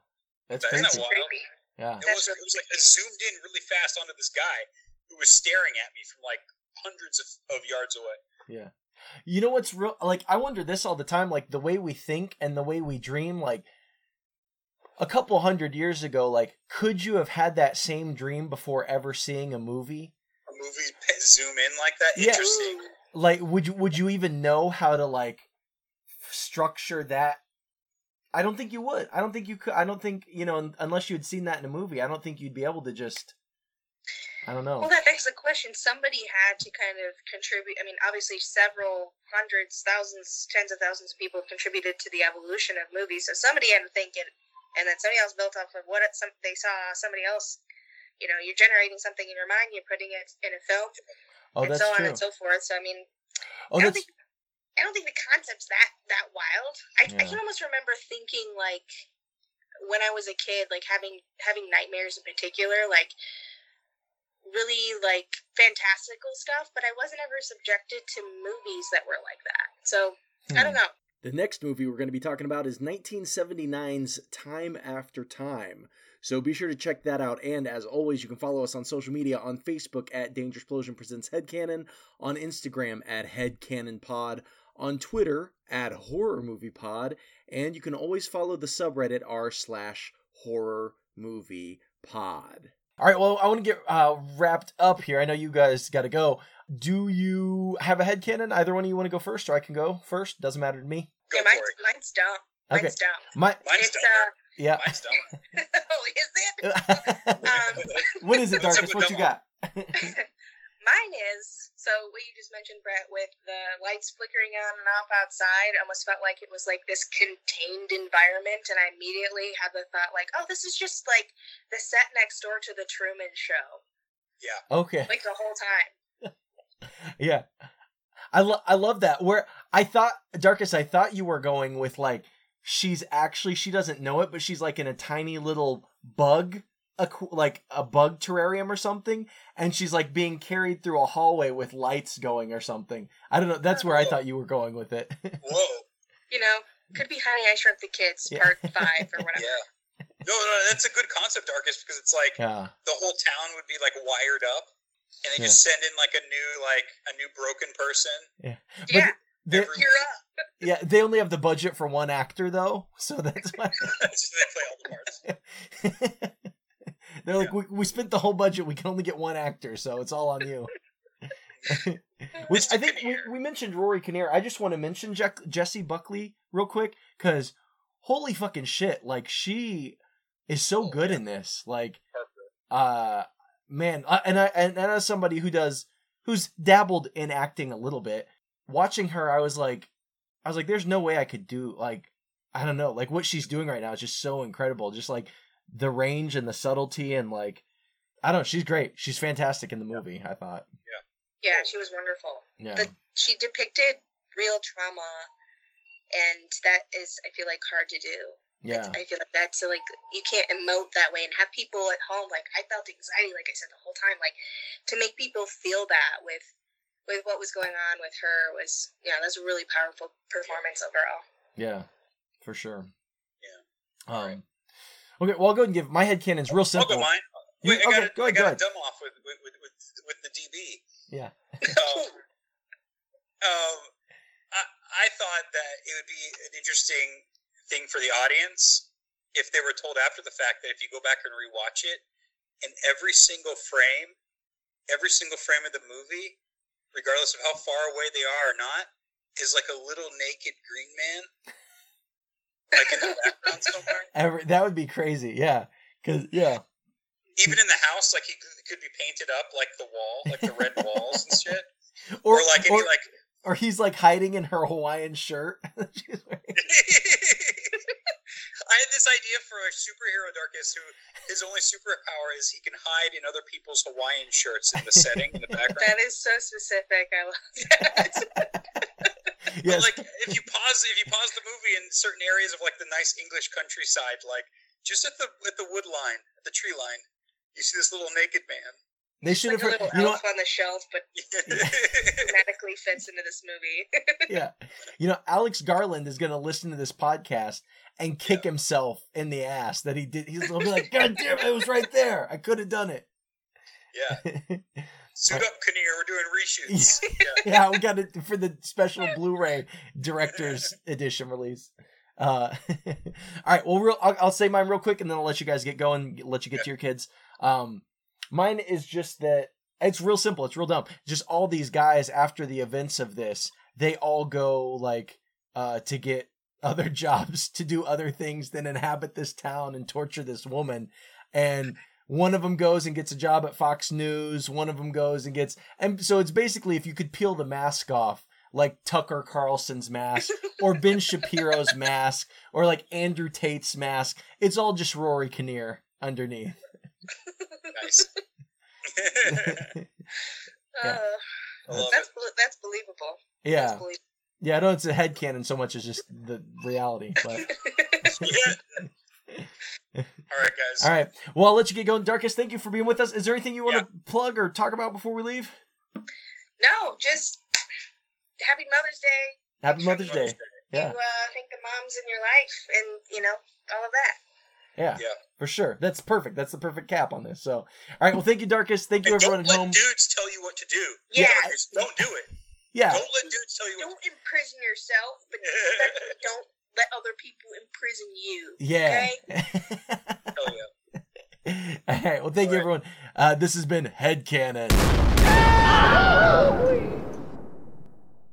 That's Isn't that crazy. wild? Creepy. Yeah. it was, it was like I zoomed in really fast onto this guy who was staring at me from like hundreds of, of yards away. Yeah. You know what's real? Like, I wonder this all the time. Like, the way we think and the way we dream, like, a couple hundred years ago, like, could you have had that same dream before ever seeing a movie? A movie zoom in like that. Yeah. Interesting. Like, would you would you even know how to like structure that? I don't think you would. I don't think you could. I don't think you know unless you had seen that in a movie. I don't think you'd be able to just. I don't know. Well, that begs the question. Somebody had to kind of contribute. I mean, obviously, several hundreds, thousands, tens of thousands of people contributed to the evolution of movies. So somebody had to think it, and then somebody else built off of what it, some, they saw. Somebody else, you know, you're generating something in your mind, you're putting it in a film, oh, and so on true. and so forth. So I mean, Oh, I don't that's think I don't think the concept's that that wild. I, I can almost remember thinking like when I was a kid, like having having nightmares in particular, like really like fantastical stuff, but I wasn't ever subjected to movies that were like that. So I don't Hmm. know. The next movie we're going to be talking about is 1979's Time After Time. So be sure to check that out. And as always, you can follow us on social media on Facebook at Danger Explosion Presents Headcanon, on Instagram at HeadcanonPod, on Twitter at Horror Movie Pod, and you can always follow the subreddit r slash horror movie pod. All right, well, I want to get uh, wrapped up here. I know you guys got to go. Do you have a head canon? Either one of you want to go first, or I can go first. Doesn't matter to me. Yeah, mine's, it. mine's dumb. Okay. Mine's dumb. My Mine's it's dumber. uh yeah. Mine's dumber. oh, is it? Um, what is it, What's Darkus? What you got? Mine is so what you just mentioned, Brent, with the lights flickering on and off outside. Almost felt like it was like this contained environment, and I immediately had the thought, like, "Oh, this is just like the set next door to the Truman Show." Yeah. Okay. Like the whole time. Yeah. I lo- I love that. Where I thought Darkus, I thought you were going with like she's actually she doesn't know it, but she's like in a tiny little bug, a like a bug terrarium or something, and she's like being carried through a hallway with lights going or something. I don't know. That's where I thought you were going with it. Whoa. You know, could be Honey I Shrunk the Kids Yeah. Part Five or whatever. Yeah. No, no, that's a good concept, Darkus, because it's like yeah. the whole town would be like wired up, and they just send in like a new, like a new broken person. But Yeah, They, You're up. yeah, they only have the budget for one actor though, so that's why so they play all the parts. They're like, we, we spent the whole budget. We can only get one actor, so it's all on you. Which I think we, we mentioned Rory Kinnear. I just want to mention Jack, Jessie Buckley real quick because holy fucking shit, like she is so good in this. Like, uh, man, uh, and I and, and as somebody who does who's dabbled in acting a little bit, watching her, I was like, I was like, there's no way I could do like, I don't know, like what she's doing right now is just so incredible. Just like the range and the subtlety and like, I don't know, she's great. She's fantastic in the movie. I thought, Yeah, Yeah, she was wonderful. yeah, But she depicted real trauma, and that is, I feel like, hard to do. yeah, I feel like that's like you can't emote that way and have people at home like I felt anxiety, like I said the whole time, like to make people feel that with with what was going on with her was yeah, that's a really powerful performance overall. yeah, for sure. Yeah. Um. Okay, well, I'll go ahead and give my head canon's real I'll go mine. You- Wait, I okay, gotta, go ahead, I go gotta ahead. dumb off with with, with, with, with the DB. Yeah. Um, um, I, I thought that it would be an interesting thing for the audience if they were told after the fact that if you go back and rewatch it, in every single frame, every single frame of the movie, regardless of how far away they are or not, is like a little naked green man, like in the background somewhere. Every, that would be crazy. Yeah. Cause yeah. Even in the house, like he could, could be painted up like the wall, like the red walls and shit, Or, or, like any or, like or he's like hiding in her Hawaiian shirt. I had this idea for a superhero, Darkus, who his only superpower is he can hide in other people's Hawaiian shirts in the setting in the background. That is so specific. I love that. yes. But like, if you pause, if you pause the movie in certain areas of like the nice English countryside, like just at the at the wood line, at the tree line, you see this little naked man. they should like have a heard. little You know, elf on the shelf, but thematically fits into this movie. yeah. You know, Alex Garland is gonna listen to this podcast and kick himself in the ass that he did. He's gonna be like, "God damn, it, it was right there. I could have done it." yeah, suit up, Kinnear. We're doing reshoots. Yeah. yeah, we got it for the special Blu-ray director's edition release. Uh, all right, well, real, I'll, I'll say mine real quick, and then I'll let you guys get going, let you get to your kids. Um, mine is just that it's real simple, it's real dumb. Just all these guys after the events of this, they all go like uh to get other jobs, to do other things than inhabit this town and torture this woman, and one of them goes and gets a job at Fox News. One of them goes and gets, and so it's basically if you could peel the mask off, like Tucker Carlson's mask or Ben Shapiro's mask or like Andrew Tate's mask. It's all just Rory Kinnear underneath. nice. Yeah. Uh, that's it. that's believable. Yeah, That's believable. yeah. I know it's a headcanon so much as just the reality. But Yeah. All right, guys. All right. Well, I'll let you get going. Darkus, thank you for being with us. Is there anything you want yeah. to plug or talk about before we leave? No, just happy Mother's Day. Happy Mother's, Day. Mother's Day. Yeah. You uh, think the moms in your life and, you know, all of that. Yeah, yeah, for sure. That's perfect. That's the perfect cap on this. So, all right. Well, thank you, Darkus. Thank you, and everyone at home. dudes tell you what to do. Yeah, yeah. don't do it. Yeah. Don't let dudes tell you. Don't imprison yourself, but don't let other people imprison you. Yeah. Okay? oh, yeah. All right. Well, thank All you, right. everyone. Uh, this has been Headcanon. Ah!